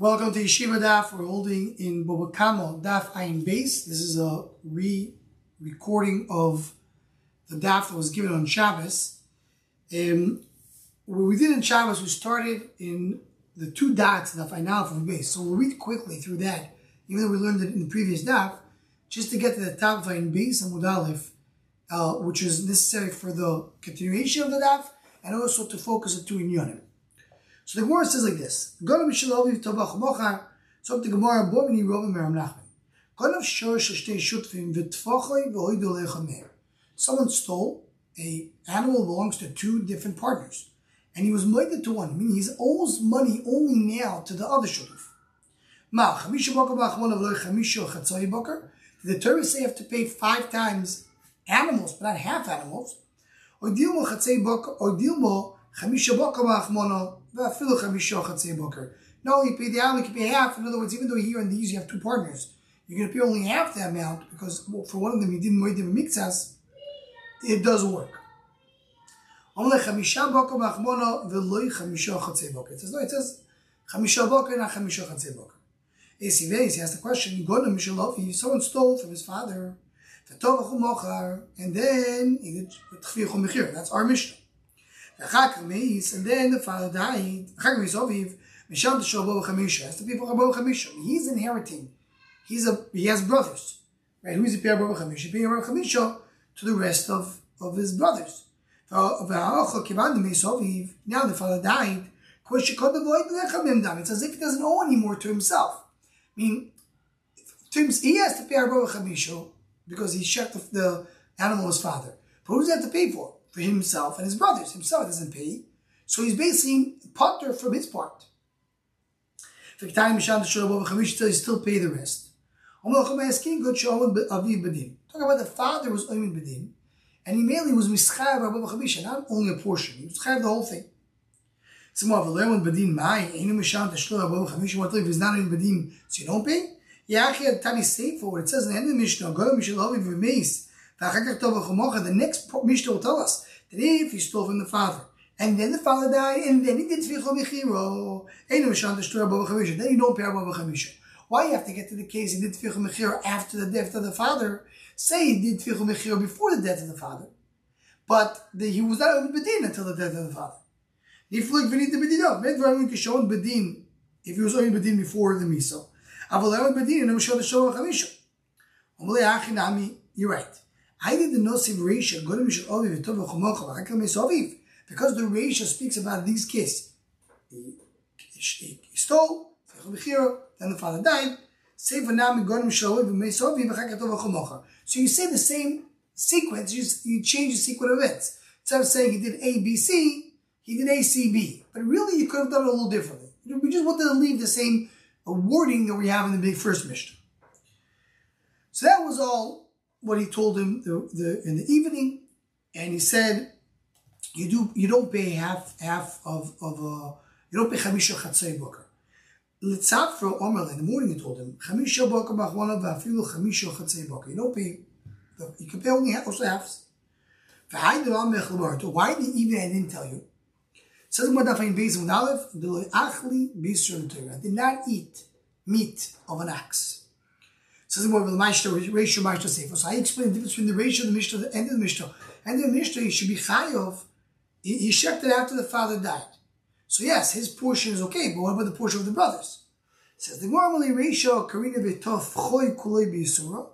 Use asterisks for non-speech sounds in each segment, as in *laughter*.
Welcome to Yeshiva Daf. We're holding in Bava Kama Daf Ayin Base. This is a re-recording of the Daf that was given on Shabbos. Um, what we did in Shabbos, we started in the two dots, Daf Ayin Aleph and Base. So we'll read quickly through that, even though we learned it in the previous Daf, just to get to the top of Ayin Base and Mud uh, which is necessary for the continuation of the Daf, and also to focus it to Inyanim. So the Gemara says like this: Tovach Mochar. So the Gemara Meram Shor Shutfim V'Tfachoi Lechamer. Someone stole a animal belongs to two different partners, and he was moided to one. Meaning he owes money only now to the other shutuf. Ma Chamisha Boker Chatzoi Boker. The Torah say you have to pay five times animals, but not half animals. Or Oidilmo Chatzei Boker. Oidilmo Chamisha Boker B'Achmono. No, you pay the amount, you pay half. In other words, even though here in these you have two partners, you're going to pay only half the amount because well, for one of them you didn't wait them mixas. It does work. It says no. It says chamisha boker, not chamisha chatzei boker. He asked the question: If someone stole from his father, and then that's our mission. ואחר כך מעיס, and then the father died, אחר כך מעיס אביו, משם תשור בו בחמישה, אז the people are בו בחמישה, he's inheriting, he's a, he has brothers, right, who is the pair בו בחמישה? pair בו בחמישה to the rest of, of his brothers. והאוכל כיוון מעיס אביו, now the father died, כמו שכל בבוא יתלך במדם, it's as if he doesn't owe anymore to himself. I mean, to him, he has to pay Arba Chamisho because he checked the, the animal's father. But who does he have to pay for? For himself and his brothers. Himself doesn't pay. So he's basically potter from his part. He's still pay the rest. Talk about the father was Oymin Bedin, and he mainly was Mischayev Rabbi Chabisha, not only a portion, he was the whole thing. So more of a Lerman Bedin Mai, Einu Misham Tashlo Rabbi Chabisha, what if he's not in Bedin, so you don't pay? Yachi had Tani say for it says in the end of the Mishnah, the next Mishnah will tell us that if he stole from the father, and then the father died, and then he did tvicho mechiro, then you don't pay above chamisha. Why you have to get to the case he did tvicho mechiro after the death of the father? Say he did tvicho mechiro before the death of the father, but the, he was not on bedin until the death of the father. If like v'nit the bedin, med v'amin kishon bedin, if he was only bedin before the miso, aval bedin, and I'm sure the show chamisha. You're right. I did the nosiv reisha, godim v'tov v'chomocha. Because the reisha speaks about these kids. He, stole, then the father died. So you say the same sequence, you, you change the sequence of events. Instead of saying he did A, B, C, he did A, C, B. But really, you could have done it a little differently. We just wanted to leave the same uh, wording that we have in the big first Mishnah. So that was all what he told him the, the, in the evening, and he said, "You do you don't pay half half of of a you don't pay chamisha chatzei boker." Litzafro Omer in the morning he told him chamisha boker b'achwana v'afilu chamisha chatzei boker. You don't pay you can pay only also halves. Why the evening I didn't tell you? I did not eat meat of an ox. Says more of the ratio Mishnah Sefer. So I explained the difference between the ratio of the Mishnah and the end of the Mishnah. And the Mishnah, he should be Chayov. He, he checked it after the father died. So yes, his portion is okay, but what about the portion of the brothers? says the normally ratio Karina Betov Choy Kuloi Bisura.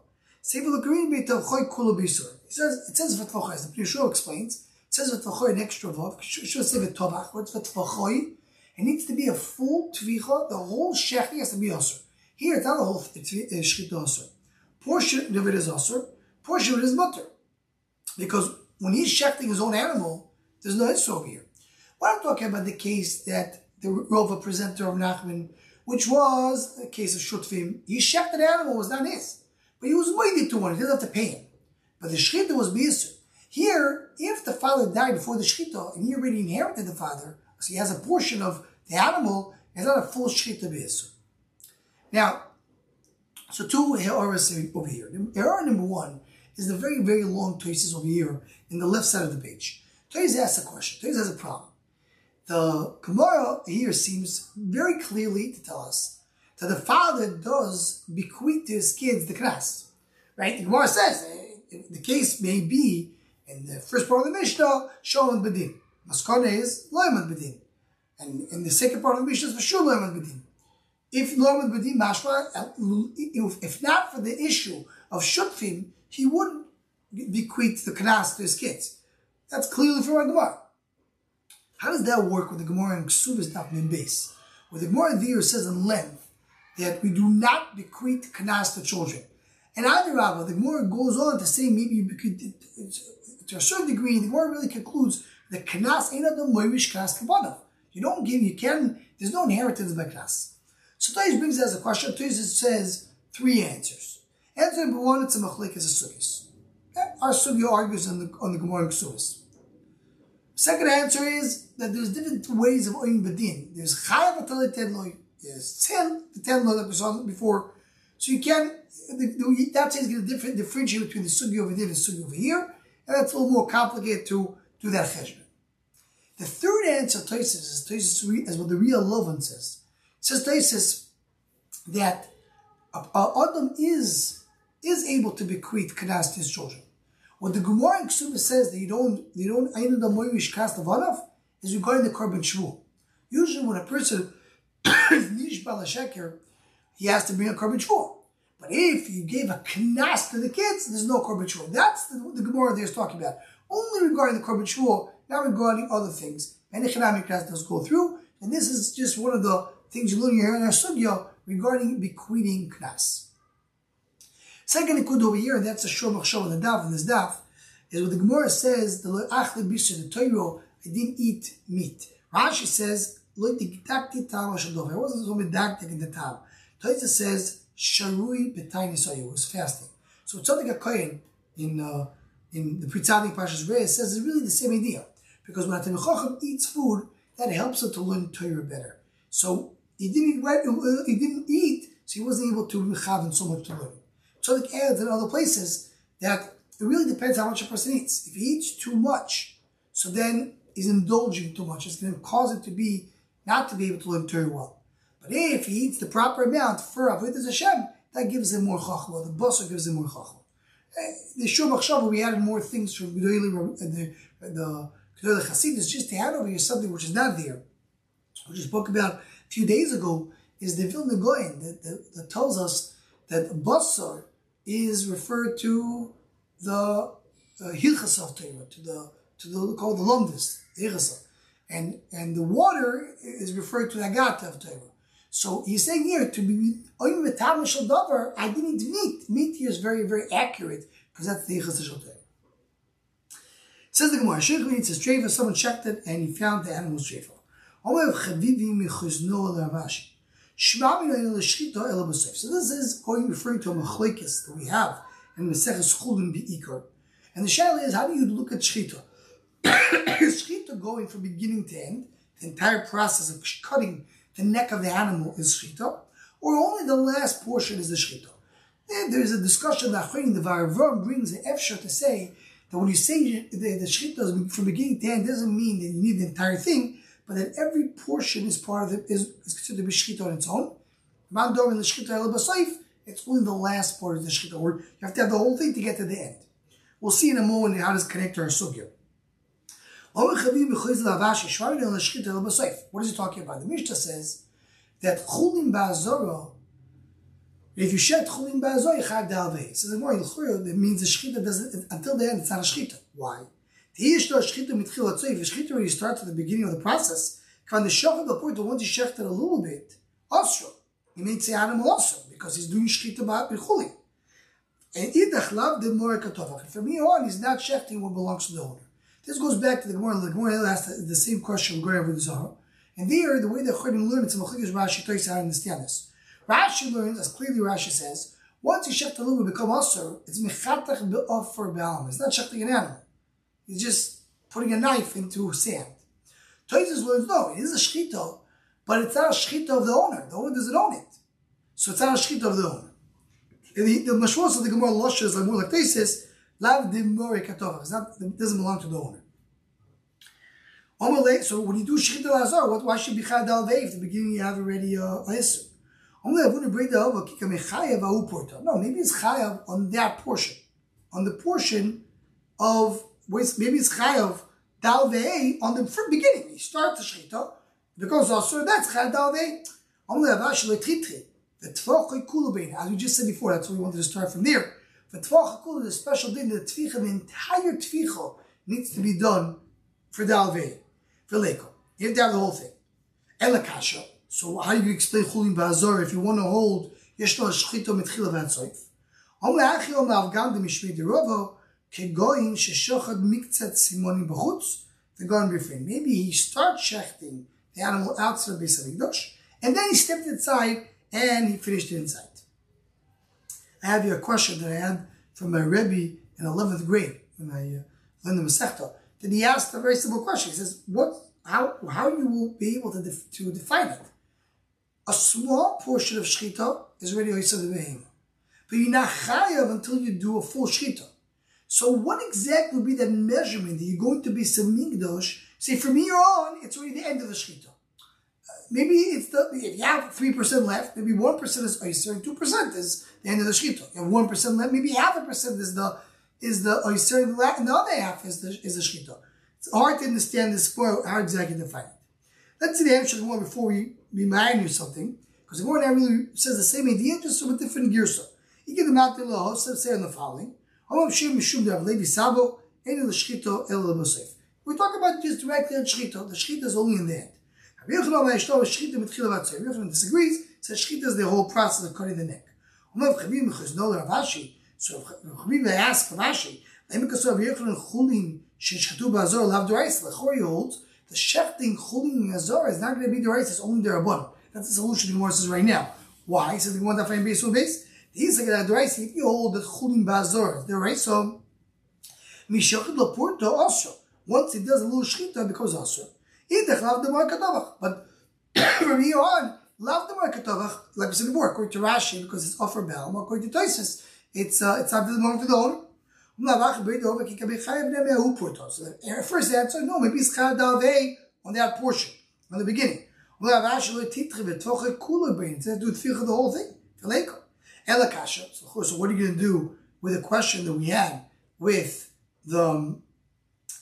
The Karina Betov Choy Kuloi Bisura. It says it says Vatvachoy, as the Yeshua explains. It says Vatvachoy an extra vav. Should say Vatovach. What's Vatvachoy? It needs to be a full tvicha. The whole shechli has to be also. Here, it's not a whole shchita asur. Portion of it is asur, portion of it is mutter. Because when he's shechting his own animal, there's no issue over here. What I'm talking about the case that the Rova presenter of Nachman, which was a case of Shutvim, he shechted the animal, was not his. But he was waiting to one, he didn't have to pay him. But the shchita was b'yisur. Here, if the father died before the shchita, and he already inherited the father, so he has a portion of the animal, it's not a full shchita b'yisur. Now, so two errors over here. Error number one is the very, very long traces over here in the left side of the page. Toys asks a question. Toys has a problem. the Gemara here seems very clearly to tell us that the father does bequeath to his kids the knas. Right? The Gemara says eh, the case may be in the first part of the Mishnah, Sholem Bedin. Maskana is Loimad Bedin. And in the second part of the Mishnah is sure Loimad Bedin. If Loimad Bedin Mashma, uh, if not for the issue of Shutfim, he wouldn't bequeath the knas to his kids. That's clearly from our Gemara. How does that work with the Gemara in Ksubas Daf Min Base? Where the Gemara there says in length that we do not bequeath knas to children. And either Rabba, the Gemara goes on to say maybe you bequeath to a certain degree, the Gemara really concludes that knas ain't the moirish knas kabanav. You don't give, you can, there's no inheritance by knas. So Tais brings as a question, Tais says three answers. Answer number one, it's a machlik as a sugis. Our sugi argues on the, on the Gemara Ksubas. Second answer is that there's different ways of oyin bedin. There's chayav atal ten loy. There's ten, the ten loy that we saw before. So you can, the, that's going to different, differentiate between the sugi over there and the sugi over here. And that's a little more complicated to do that cheshbon. The third answer Tosis is Tosis what the real Lovan says. Says Tosis that Adam is is able to bequeath kanas to his children. What the Gemara in Ksubah says that you don't you don't ain't the moirish cast of is regarding the korban shvu. Usually, when a person *coughs* is nish sheker, he has to bring a korban shvu. But if you gave a knas to the kids, there's no korban shvu. That's the, the Gemara there is talking about. Only regarding the korban shvu, not regarding other things. And the knas does go through, and this is just one of the things you learn here in our sugya regarding bequeathing knas. Second nikud over here, and that's a shor machshov in the daf, in this daf, is what the Gemara says, the achle bisha, the Torah, I didn't eat meat. Rashi says, lo diktakti tam shadov. I wasn't so medaktik in the tam. Toyza says, sharui betayni soyu, was fasting. So Tzadik HaKoyen, in, uh, in the Pri Tzadik Pashas Reis, says it's really the same idea. Because when a Chacham eats food, that helps him to learn Torah better. So he didn't, he didn't eat, so he wasn't able to have so much to learn. So Tzaddik adds in other places that it really depends how much a person eats. If he eats too much, so then he's indulging too much. It's going to cause it to be not to be able to learn Torah well. But if he eats the proper amount for Avodah Hashem, that gives him more chachma. The basar gives him more chachma. Eh, the Shur Machshava, we added more things from Gedolei, the the Gedolei Hasidus, just to add over here something which is not there, we spoke about a few days ago, is the Vilna that, that, that tells us that basar is referred to the uh, Hilchas of Torah, to the to the called the Lomdis, the and and the water is referred to the Agata of Torah. So he's saying here to be oim v'tam davar. I didn't eat meat. Here is very very accurate because that's the Hilchas of. Says the Gemara, Shirk eats his treifa. Someone checked it and he found the animal's treifa. Omer chavivi michuzno l'ravashi. So this is going referring to a machlekes that we have in Maseches Chulin Beikar. And the shaila is, how do you look at shchita? *coughs* shchita going from beginning to end? The entire process of cutting the neck of the animal is shchita, or only the last portion is the shchita? And there is a discussion that the Varvam brings the Efsha to say that when you say the, the shchita from beginning to end, doesn't mean that you need the entire thing but then every portion is part of it is, is considered to be shchita on its own. Mandor in the shchita el it's only the last part of the shkita, or you have to have the whole thing to get to the end. We'll see in a moment how this connect to our sugya. What is he talking about? The Mishnah says that chulim ba'azoro, if you shed chulim ba'azoro, you chayav dalvei. So the more that means the shkita doesn't, until the end, it's not a shkita. Why? Shchita when you start at the beginning of the process, of shock the point that once you shecht it a little bit, also, he may say animal also, because he's doing shchita b'chuli. And idach lav the more katofach. From here on, he's not shechting what belongs to the owner. This goes back to the Gemara. The Gemara asked the, the same question going over the Zohar. And there, the way the Chodim learn, it's a Machlikas Rashi Toys to understand this. Rashi learns, as clearly Rashi says, once you little bit become also, it's mechatach be'of for be'alam. It's not shechting an animal. He's just putting a knife into sand. Toises learns, no, it is a shchita, but it's not a shchita of the owner. The owner doesn't own it. So it's not a shchita of the owner. The, the mashmos of the Gemara Losha is like more like this says, lav katova. It doesn't belong to the owner. So when you do Shechita Lazar, what, why should be Chad Al If the beginning you have already a uh, Isser? No, maybe it's Chayav on that portion. On the portion of, with maybe it's chayav dalvei on the beginning. You start the shechita, because also that's chayav dalvei. Only avash le'tritri. The tefach kulu. As we just said before, that's what we wanted to start from there. The tefach kulu is a special thing. The tvicha, the entire tvicha needs to be done for dalvei. For leko. You have to have the whole thing. Elakasha. So how do you explain chulin ba'azor if you want to hold yeshno shechita mitchila v'atzoif? Only achil ma'avgam de mishmei de. Kegoin sheshochad miktzat simoni b'chutz, the goin. Maybe he starts shechting the animal outside the Beis HaMikdash, and then he stepped inside and he finished inside. I have a question that I had from my Rebbe in 11th grade when I uh, learned the Masechta. Then he asked a very simple question. He says, "What? How? How you will be able to, def- to define it? A small portion of shechita is already oisad the behemoth, but you're not chayav until you do a full shechita. So, what exactly will be that measurement that you're going to be samigdosh? Say from here on, it's already the end of the shchita. Uh, maybe it's the if you have three percent left, maybe one percent is oyster and two percent is the end of the shchita. You have one percent left, maybe half a percent is the is the oyster, and the other half is the is the shchita. It's hard to understand this spoil how exactly to define it. Let's see the answer one before we remind you something, because the Gemara really says the same idea, just with different gears. You get the Mount Law, say on the following: We're talking about just directly on shchita. The shchita is only in the end. Rabbi Yochanan disagrees. Says shchita is the whole process of cutting the neck. So Rabbi ask Rashi, because Rabbi Yochanan chulin sheshchatu ba'azor lav derais lechor holds the shechting chulin azor is not going to be derais; it's only derabon. That's the solution the Gemara says right now. Why? So the one that find base will base. He's like that derais. If you hold that chulin ba'azor is derais, so um, mishachid laporto also. Once it does a little shchita, it becomes also. Idach lav demar kadavach. But from here on, lav demar kadavach, like we said before, according to Rashi, because it's offer bel, according to Tosis, it's uh, it's not belong to the owner. Um, so uh, the first answer, no, maybe it's chadave on that portion, on the beginning. Um, it says do the whole thing. Elakasha. So what are you going to do with a question that we had with the um,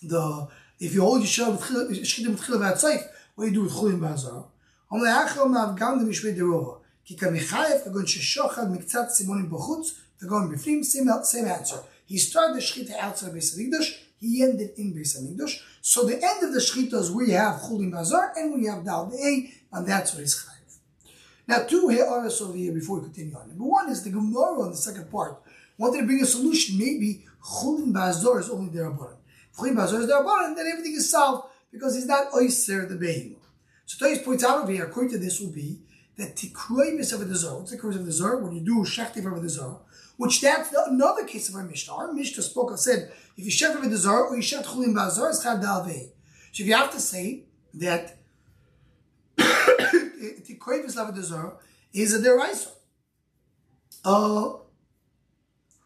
the if you hold your the shchidim b'tchila b'atzayif, what do you do with chulin b'azara? Omer achal ma'avgam demishmei derova. Ki kamichayev kagon sheshochad miktzat simonim b'chutz kagon b'fnim. Same answer. He started the shchita outside Beis English. He ended in Beis English. So the end of the shchita is we have chulin bazar and we have dal A, and that's what is chal. Now, two also over here before we continue on. Number one is the Gemara on the second part wanted to bring a solution. Maybe Chulim Bazor is only their Rabbanan. If Chulim Bazar is their Rabbanan, then everything is solved because he's not Oyser the Behemoth. So Toys points out over here, according to this, will be that Tikroy of the Zor. What's the Tikroy of the Zor? When you do Shechtiv of the Zor, which that's the, another case of our Mishnah. Our Mishnah spoke and said, if you shet over the Zor or you shet Chulim Bazor, it's Chav Dalvei. So if you have to say that *coughs* *coughs* Tikroiv is Lav Zor is a deraisa. Uh,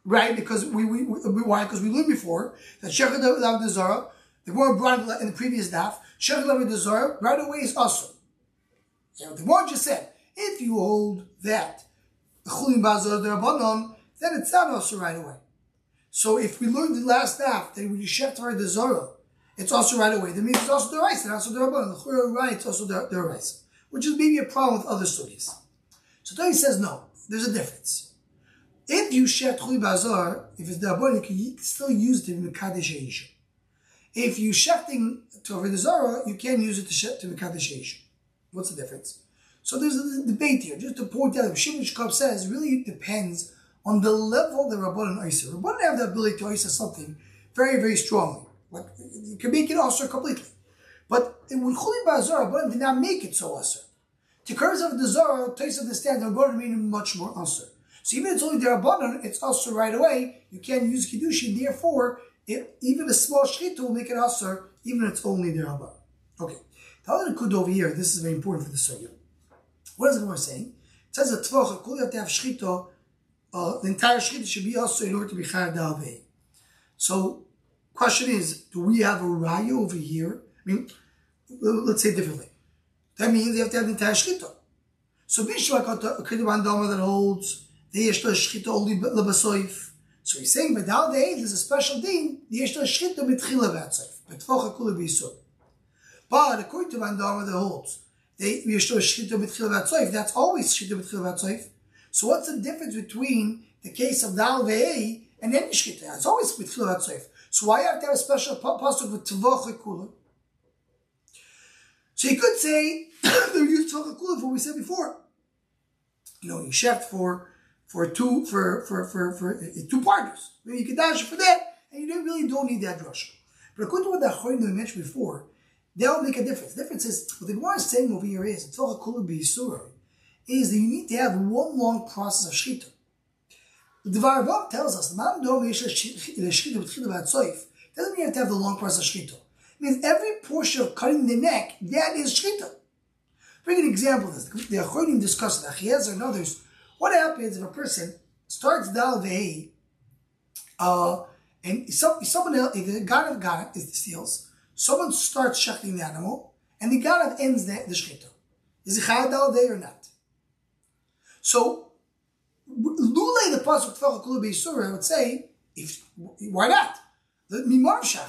right? Because we, we, we why? Because we learned before that Shechad Zor, the word brought in the previous daf, Shechad Lav Zor right away is also. So the word just said, if you hold that the Chulim Bazar Derabanon, then it's not also right away. So if we learned the last daf that when you shetar the Zorah, it's also right away. That means it's also the rice, and also the Rabban. The Chura right, it's also the, the rice, which is maybe a problem with other studies. So he says no. There's a difference. If you shet Chuli Bazar, if it's the Rabban, you can still use it in the Kaddish Asia. If you shefting to the Zara, you can use it to shet to the Kaddish What's the difference? So there's a debate here. Just to point out, Shimon Shkab says, really depends on the level the Rabbanan Isa. Rabbanan have the ability to Isa something very, very strongly. Like, you can make it also completely. But when Chuli Ba'azar, Rabbanan did not make it so Asr. To curves of the Zara, Taisa of the stand are going to mean much more Asr. So even if it's only the Rabbanan, it's Asr right away. You can't use Kiddushin, therefore, it, even a small Shechita will make it Asr, even if it's only the Rabbanan. Okay. The other Kud over here, this is very important for the Sugya. What is the Gemara saying? It says that Tvach, you have to have Shechita uh, the entire shechita should be also in order to be chayav dalvei. So, question is, do we have a raya over here? I mean, let's say it differently. That means you have to have the entire shchita. So Bishwa got a Kidwan Dama that holds the Yeshla Shchita only Lebasoif. So he's saying, but now there's a special din, the Yeshla Shchita Mitchila Vatsoif, Betfocha Kula Bisur. But according to Van Dama that holds, the Yeshla Shchita Mitchila Vatsoif, that's always Shchita Mitchila Vatsoif. So what's the difference between the case of Dal Ve'ei and any Shchita? It's always Mitchila Vatsoif. So why have to have a special pasuk with Tvocha Kula? So you could say they're used for what we said before. You know, you chef for for two for for for for uh, two partners. Maybe you could dash for that, and you don't really don't need that drush. But according to what the Chorin we mentioned before, they'll make a difference. The difference is what the Gemara is saying over here is Tzvach Kula B'Yisur is that you need to have one long process of shchita. The Dvar tells us doesn't mean you have to have the long process of shchita means every portion of cutting the neck, that is shchita. Bring an example of this. The Achronim discuss it, Achiezer and others. What happens if a person starts Dal Vehi, uh, and some, someone else, if the God of God steals, someone starts shechting the animal, and the God of ends the, the shchita. Is it Chayat Dal Vehi or not? So, Lule the Pasuk Tfachah Kulu I would say, if, why not? The Mimar Shach,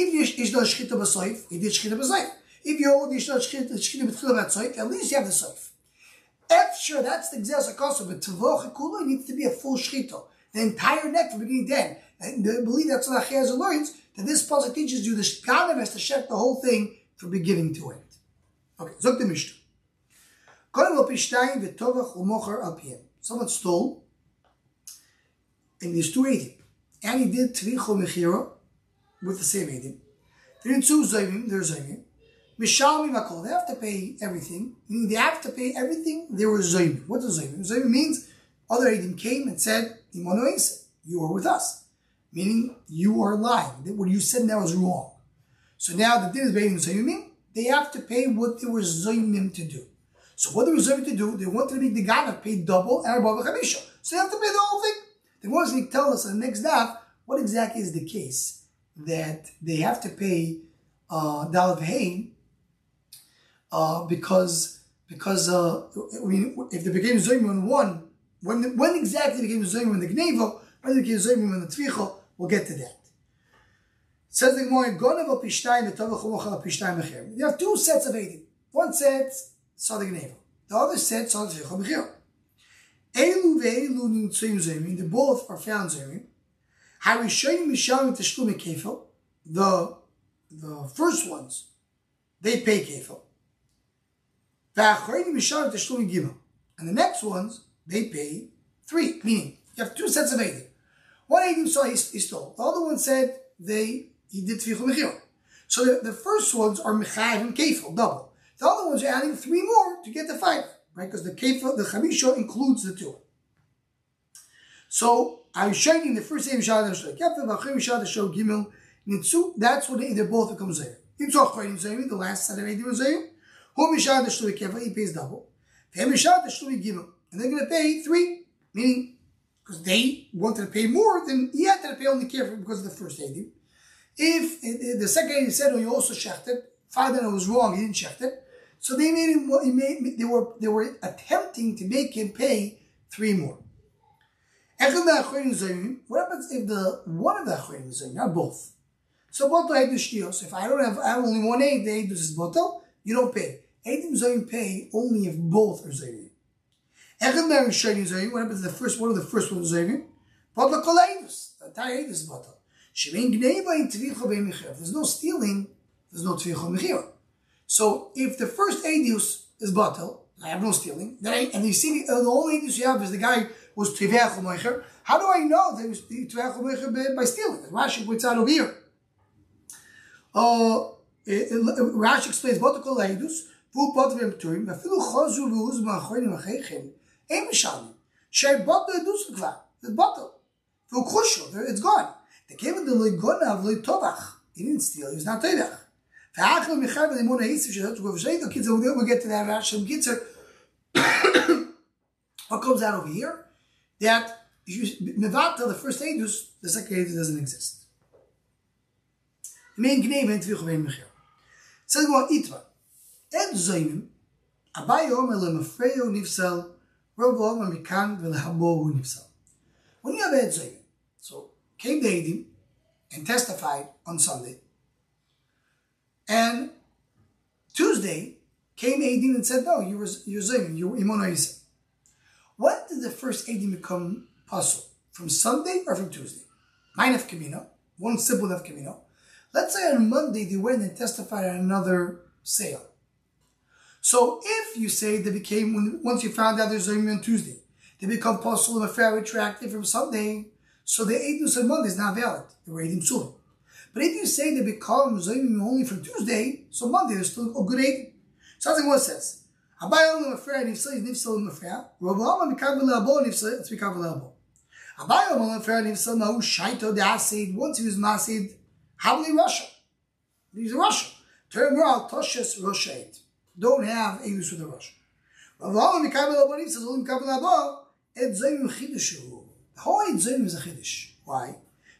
if you not shchita b'soif, you did shchita b'soif. If you hold yishna shchita b'tchila b'soif, at least you have the soif. If sure, that's the example also, but tavoch kula needs to be a full shchita. The entire neck from beginning to end. I believe that's what Achiezer learns, that this pasuk teaches you the Ganav has to check the whole thing from beginning to end. Okay, zok the Mishnah. Someone stole, and he's 280. And he did Tvicho Mechira, with the same Edim. They're two Zayim, they're Zayim. Mishalmi Makol, they have to pay everything. They have to pay everything, they were Zayim. What does Zayim? Zayim means other Edim came and said, you are with us. Meaning you are lying. What you said now is wrong. So now the din is Beidim Zayimim, they have to pay what they were Zayimim to do. So what they were Zayimim to do, they wanted to make the Ganav pay double and above Chamisha. So they have to pay the whole thing. They want to tell us in the next daf what exactly is the case that they have to pay uh, Dalet Hein uh, because because uh, mean, if they became Zoyim on one, when when exactly became Zoyim in the Gneva, when they became Zoyim in the Tvicha, we'll get to that. Says the Gemara, Gonav Pishtayim v'Tovach Pishtayim Mechir. You have two sets of Eidim. One set saw the Gneva. The other set saw the Tvicha Mechir. Elu ve'elu nimtzoyim Zoyim. They both are found Zoyim. Harishonim Mishalim Tashlume Kefil, the the first ones, they pay Kefil. And the next ones, they pay three. Meaning, you have two sets of Eidim. One Eidim saw he, he stole. The other one said they he did Tvichu Mechir. So the, the, first ones are Mechayiv and Kefil, double. The other ones are adding three more to get the five, right? Because the Kefil, the Chamisha includes the two. So I'm showing the first name Shad Shloik. Yafel Vachim Shad Shloik Gimel Nitzu. That's what they, they both become Zayim. Yitzchak Koyin Zayim, the last set of Eidim Zayim. Who Mishad Shloik Yafel, he pays double. V'hem Mishad Shloik Gimel. And they're going to pay three, meaning because they wanted to pay more, than he had to pay only careful because of the first Eidim. If, the second Eidim said, oh, you also it, father was wrong, he didn't it. So they made him, they were, they were attempting to make him pay three more. What happens if the one of the Achorim is not both? So both Eidim Shtiyos. If I don't have, I have only one aid, the aid is bottle, you don't pay. Eidim Zoyim pay only if both are Zoyim. Echad Merim Shoyim Zoyim. What happens if the first one of the first one is Zoyim? Bottle Kol Eidus. The entire aid is bottle. Shemein Gneiba in Tvicho Be'emichir. If there's no stealing, there's no Tvicho Mechir. So if the first Eidus is bottle, I have no stealing, then I, and you see the, the only Eidus you have is the guy was Tivech Moicher. How do I know that it was Tivech Moicher by stealing? Rashi points out over here. Uh, Rashi explains, Boto Kol Leidus, Vu Pot Vim Turim, Vafilu Chozu Vuz Machoinim Achechem, Ein Mishalim, Shei Boto Edus Kva, the Boto, Vu Kusho, it's gone. They came in the Legonav Le Tovach, he didn't steal, he was not Tovach. We'll get to that Rashi. *coughs* What comes out over here? That Mevata, the first Eidus, the second Eidus doesn't exist. Main Gnei Mechir. Says Itma. Ed Nifsel, Nifsel. When you have Ed so came the Edim and testified on Sunday, and Tuesday came Edim and said, no, you were you're Zoimim, you were When did the first Edim become puzzle? From Sunday or from Tuesday? Mine of Camino, one simple Camino. Let's say on Monday they went and testified on another sale. So if you say they became, once you found out there's Zoimim on Tuesday, they become possible and fair retroactive from Sunday, so the Eidus on Monday is not valid. They were Eidim soon. But if you say they become Zoimim only from Tuesday, so Monday there's still a good Eidim. So that's what it says. Only mafreya nifsal nifsal mafreya. Rav Lama mikav le'abo nifsal it's mikav le'abo. Abai only mafreya nifsal nahu shaito de'asid. Once he was masid, Havli Russia. He's a Russian. Turn around, Toshas Roshait. Don't have English with a Russian. Rav Lama mikav le'abo nifsal only mikav le'abo. Et zoyim chidushu. The whole eight zoyim is a chidush. Why?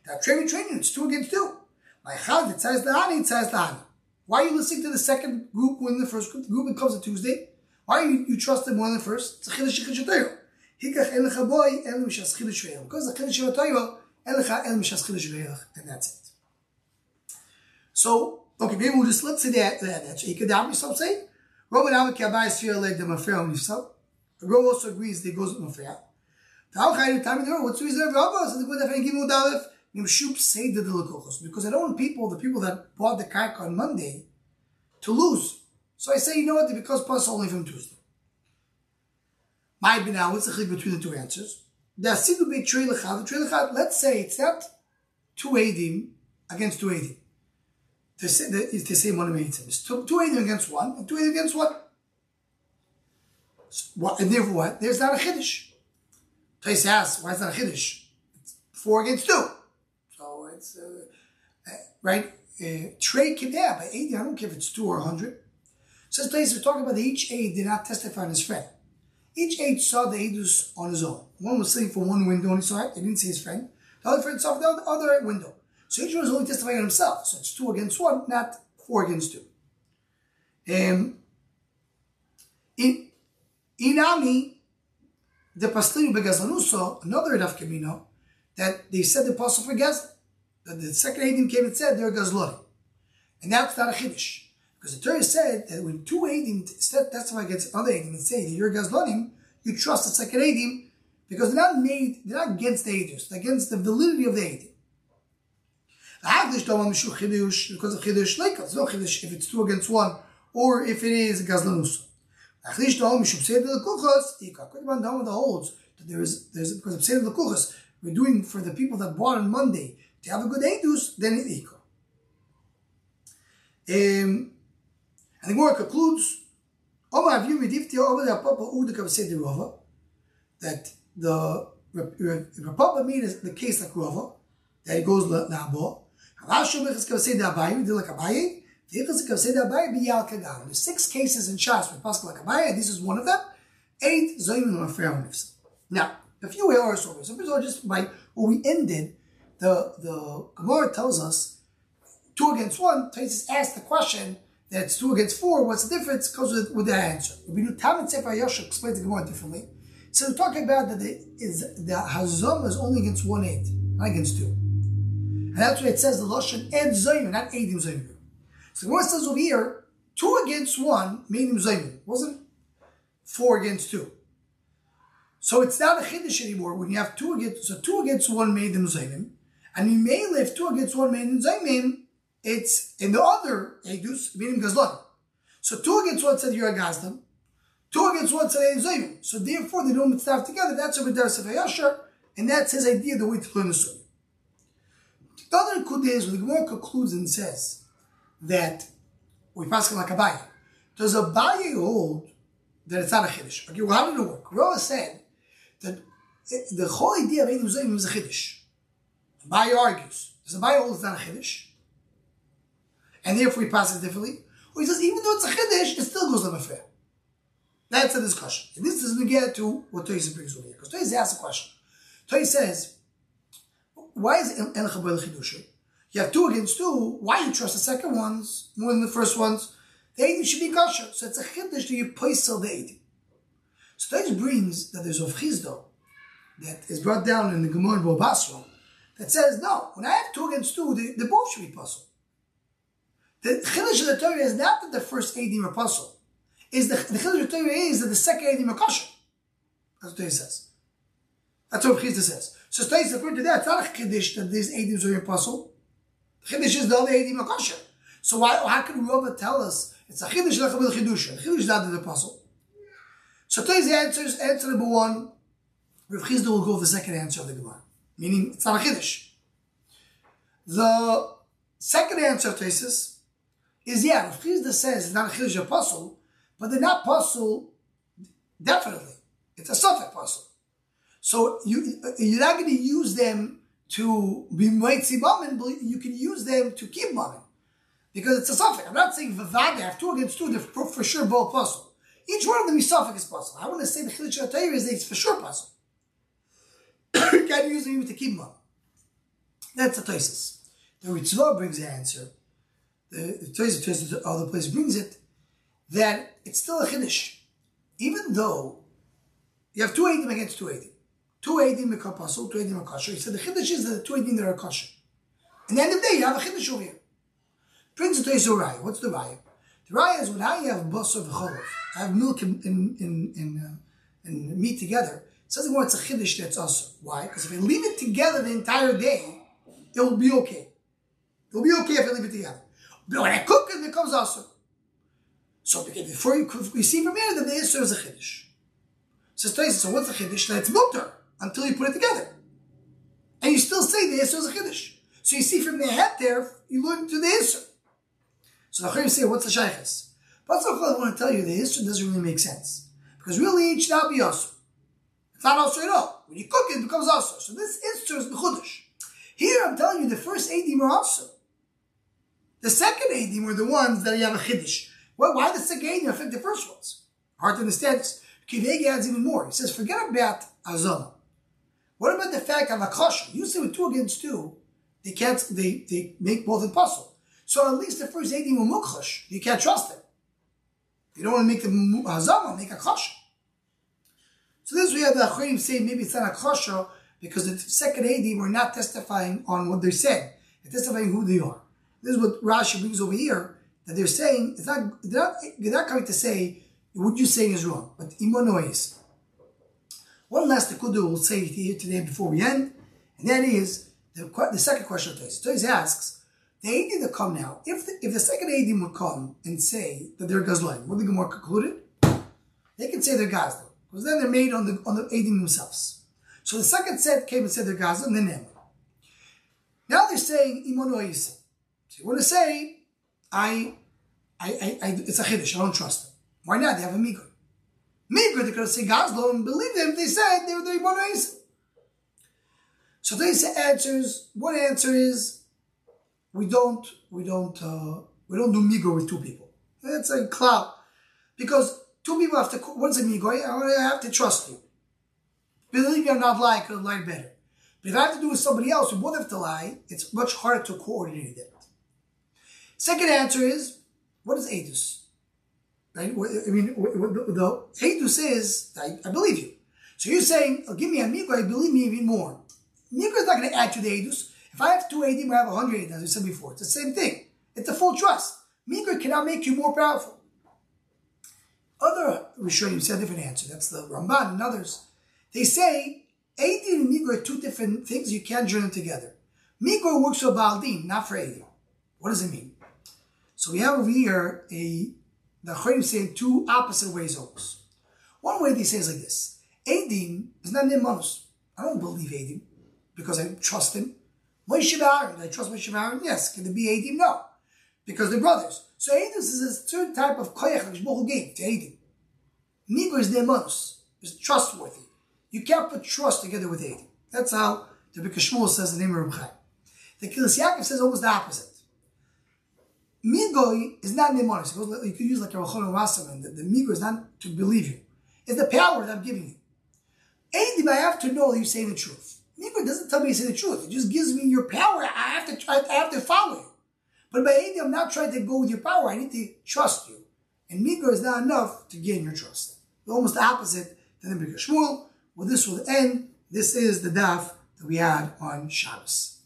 That training training, it's two against two. My chad, it says the hani, it says the hani. Why are you listening to the second group when the first group, the group comes on Tuesday? Why you, you trust them more than first? It's a chiddush chiddush Hikach el boy el mishas chiddush Because the chiddush v'toyo el el mishas chiddush and that's it. So okay, maybe we'll just let's say that that that he could have yourself say. Roman Amak Yabai Sfir leg mafreya on himself. The also agrees that he goes with mafreya. The Al Chayim time What's the reason of Rabba? So the good that Gimel Dalef. Say the Dilakochos. Because I don't want people, the people that bought the karka on Monday, to lose. So I say, you know what, because plus only from Tuesday. My now, what's the chlik between the two answers? The asidu be trei lechad, trei let's say it's not two edim against two edim. It's the same one of It's two, two edim against one, and two edim against one. So, what, and therefore what? There's not a chiddush. Tais asks, why is that a chiddush? It's four against two. So it's, uh, uh, right? Uh, trade came there by 80, I don't care if it's two or a 100. Says place we're talking about that each aide did not testify on his friend. Each aide saw the aidus on his own. One was sitting from one window he saw it, he didn't see his friend. The other friend saw the other window. So each one was only testifying on himself. So it's two against one, not four against two. Um, in Inami, the Pastiri Begazlanuso, another Rav Camino, that they said the apostle for Gazlan. That the second Eidim came and said they're Gazlonim. And that's not a Chiddush. Because the Torah said that when two Eidim testify against another Eidim and say that you're Gazlonim, you trust the second Eidim because they're not made, they're not against the Eidim, they're against the validity of the Chiddush because of Chiddush like It's no Chiddush if it's two against one or if it is Gazlanus. The holds that there is, there's, because of Seder the Kuchas, we're doing for the people that bought on Monday to have a good Eidos, then it equal. Um, and the Gemara concludes, that the Rapapa made the case like Rava, that it goes Nabo. There's six cases in Shas with Pascal Akabaya, this is one of them. Eight Zayim and Now, a few errors over. So, just by what we ended, the, the Gemara tells us two against one. Taisus asked the question that it's two against four. What's the difference? Goes with, with that answer. We do Talmud Sefer Yosha explains the Gemara differently. So we're talking about that the, is, the Hazom is only against one eight, not against two. And that's why it says the Lashon Ed Zayim, not Eidim Zayim. So the Gemara says over here, two against one, meaning Zayim. wasn't four against two. So it's not a chiddush anymore when you have two against so two against one made them zayim, and you may live two against one made them zayim. It's in the other edus meaning gazlan. So two against one said you're a gazlan, two against one said you're zayim. So therefore they don't staff together. That's a b'der Yasher, and that's his idea the way to learn the sunnah. The other kud is when the Gemara concludes and says that we pass like a Abaye. Does a Abaye hold that it's not a chiddush? Okay, well, how did it work? Rava said that the whole idea of Eidim Zayim is a Chiddush. Abaye argues. Does Abaye hold it's not a Chiddush? And therefore he passes it differently? Or he says, even though it's a Chiddush, it still goes fair. That's a discussion. And this doesn't get to what Toys brings over here. Because Toys asks a question. Toys says, why is El Chabel Chiddush? You have two against two. Why you trust the second ones more than the first ones? the Eidim should be kosher. So it's a chiddush that you poisel the Eidim. So this brings that there's a chizdo that is brought down in the Gemara Basra that says, no, when I have two against two, the, the both should be puzzled. The chiddush of the Torah is not that the first Eidim are puzzled. Is the, the chiddush of the Torah is that the second Eidim are kosher. That's what he says. That's what Chisda says. So Stais, according to that, it's not a chiddush that these Eidim are puzzled. The chiddush is the other Eidim are kosher. So why, how can Rava tell us it's a chiddush like a chiddush? The chiddush is not the puzzle. So today's answers, answer number one, Rav Chisda will go with the second answer of the Gemara, meaning it's not a chiddush. The second answer of Tesis is yeah, Rav Chisda says it's not a chiddush apostle, but they're not apostle definitely. It's a suffix apostle. So you you're not going to use them to be moitzi mammon, but you can use them to keep mammon because it's a suffix. I'm not saying vavad. I have two against two. They're for, sure both apostle. Each one of them is suffix is possible. I want to say the chiddush of is that it's for sure possible. you *coughs* can't use them to keep up. That's the Tosis. The Ritva brings the answer. The, the Tosis, Tosis, other place brings it that it's still a chiddush, even though you have two eidim against two eidim. Two eidim become pasul, two eidim are kosher. He said the chiddush is the two eidim that are kosher. In the end of the day, you have a chiddush over here. Brings the Tosis Raya. What's the Raya? The Raya is when I have basar v'cholov, I have milk and, in, in, in, uh, and meat together. It says it's a chiddush that's also. Why? Because if I leave it together the entire day, it will be okay. It will be okay if I leave it together. But when I cook it, becomes also. So before you, from here that the answer is a chiddush. Says So, so what's the chiddush? It's mutter until you put it together. And you still say the Isser is a chiddush. So you see from the head there, you learn to the Isser. So the Chayim say, what's the Shaykhis? But I want to tell you, the history doesn't really make sense. Because really, it should not be also. It's not also at all. When you cook it, it becomes also. So this Isser is Mechudash. Here I'm telling you, the first eight are also. The second Eidim were the ones that have a Chiddush. Well, why the second Eidim affect the first ones? Hard to understand. Kivegi adds even more. He says, forget about Azana. What about the fact of Akasha? You say with two against two, they can't, they, they make both impossible. So at least the first Eidim were Mukhash. You can't trust them. You don't want to make the Hazama, make a Kasha. So this we have the Acharim say maybe it's not a Kasha because the second Eidim were not testifying on what they're saying. They're testifying who they are. This is what Rashi brings over here, that they're saying, it's not, they're not, they're not coming to say what you're saying is wrong, but Imono is. One last Kudu will say here today before we end, and that is the, the second question of Toys. Toys asks, the Eidim that come now, if the, if the second Eidim would come and say that they're Gazlan, what the Gemara concluded? They can say they're Gazlan, because then they're made on the on the Eidim themselves. So the second set came and said they're Gazlan, and then them. Now they're saying Imono Yisem. You want to say, I, I, I, I, it's a Chiddush, I don't trust them. Why not? They have a Migur. Migur, they're going to say Gazlan and believe them. They said they were the Yisem. So they say answers. One answer is we don't we don't uh, we don't do migo with two people. It's a cloud because two people have to. What's a migo? I have to trust you. Believe me, I'm not lying. I could lie better. But if I have to do with somebody else who both have to lie, it's much harder to coordinate it. Second answer is what is edus? Right? I mean, the edus is I, I believe you. So you're saying, oh, give me a migo, I believe me even more. Migo is not going to add to the edus. If I have two AD, I have 100 AD, as we said before. It's the same thing. It's a full trust. Migur cannot make you more powerful. Other Rishonim say a different answer. That's the Ramban and others. They say AD and Migur are two different things. You can't join them together. Migur works for Baldin, not for AD. What does it mean? So we have over here a the Chorim say two opposite ways almost. One way they say is like this. Adim is not Nimanus. I don't believe Adim because I trust him. Moshe Aaron, I trust Moshe Aaron? Yes. Can it be Eidim? No. Because they're brothers. So Eidim is a certain type of koyach Baruch gave to Eidim. Nigo is ne'emanus, is trustworthy. You can't put trust together with Eidim. That's how the Birkas Shmuel says the name of Reb The Kehilos Yaakov says almost the opposite. Migoy is not ne'emanus. You could use like a Rachon Rasaman. The, the is not to believe you. It's the power that I'm giving you. Eidim, I have to know that you say the truth. Nigga doesn't tell me you say the truth. It just gives me your power. I have to try. I have to follow you. But by Adi, I'm not trying to go with your power. I need to trust you. and Mikra is not enough to gain your trust. It's Almost the opposite than the Birkas Shmuel. Well, this will end. This is the daf that we had on Shabbos.